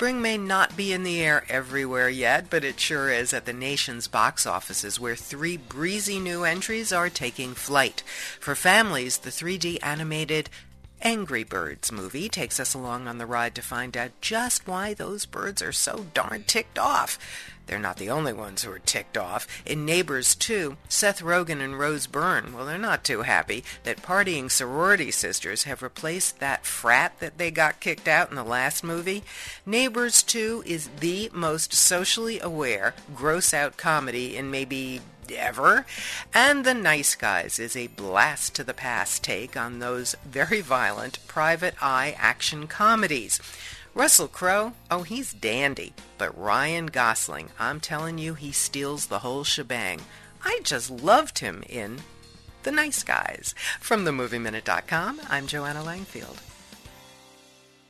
Spring may not be in the air everywhere yet, but it sure is at the nation's box offices where three breezy new entries are taking flight. For families, the 3D animated Angry Birds movie takes us along on the ride to find out just why those birds are so darn ticked off. They're not the only ones who are ticked off. In Neighbors 2, Seth Rogen and Rose Byrne, well, they're not too happy that partying sorority sisters have replaced that frat that they got kicked out in the last movie. Neighbors 2 is the most socially aware, gross out comedy in maybe ever. And The Nice Guys is a blast to the past take on those very violent private eye action comedies. Russell Crowe, oh, he's dandy. But Ryan Gosling, I'm telling you, he steals the whole shebang. I just loved him in The Nice Guys. From themovieminute.com, I'm Joanna Langfield.